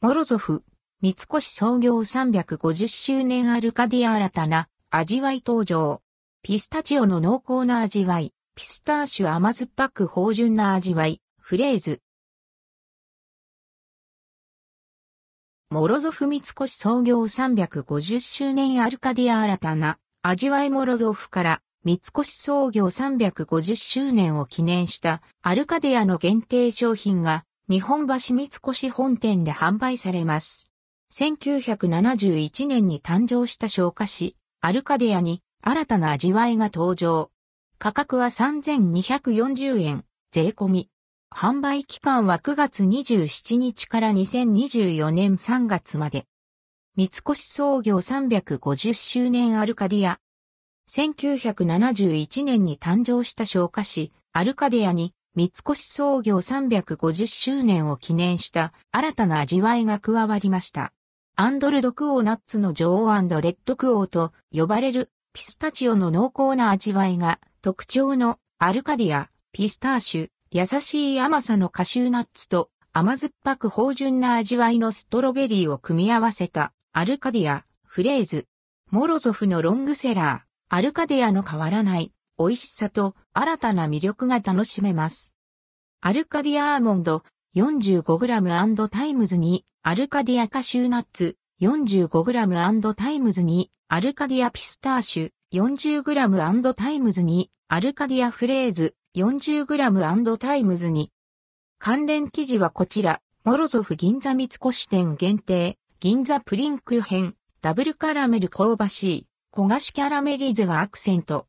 モロゾフ、三越創業350周年アルカディア新たな味わい登場。ピスタチオの濃厚な味わい、ピスターシュ甘酸っぱく芳醇な味わい、フレーズ。モロゾフ三越創業350周年アルカディア新たな味わいモロゾフから三越創業350周年を記念したアルカディアの限定商品が日本橋三越本店で販売されます。1971年に誕生した消化紙、アルカデアに新たな味わいが登場。価格は3240円、税込み。販売期間は9月27日から2024年3月まで。三越創業350周年アルカディア。1971年に誕生した消化紙、アルカディアに三越創業350周年を記念した新たな味わいが加わりました。アンドルドクオーナッツの女王レッドクオーと呼ばれるピスタチオの濃厚な味わいが特徴のアルカディア、ピスターシュ、優しい甘さのカシューナッツと甘酸っぱく芳醇な味わいのストロベリーを組み合わせたアルカディア、フレーズ、モロゾフのロングセラー、アルカディアの変わらない美味しさと新たな魅力が楽しめます。アルカディアアーモンド 45g& タイムズにアルカディアカシューナッツ 45g& タイムズにアルカディアピスターシュ 40g& タイムズにアルカディアフレーズ 40g& タイムズに関連記事はこちら、モロゾフ銀座三越店限定、銀座プリンク編、ダブルカラメル香ばしい、焦がしキャラメリーズがアクセント。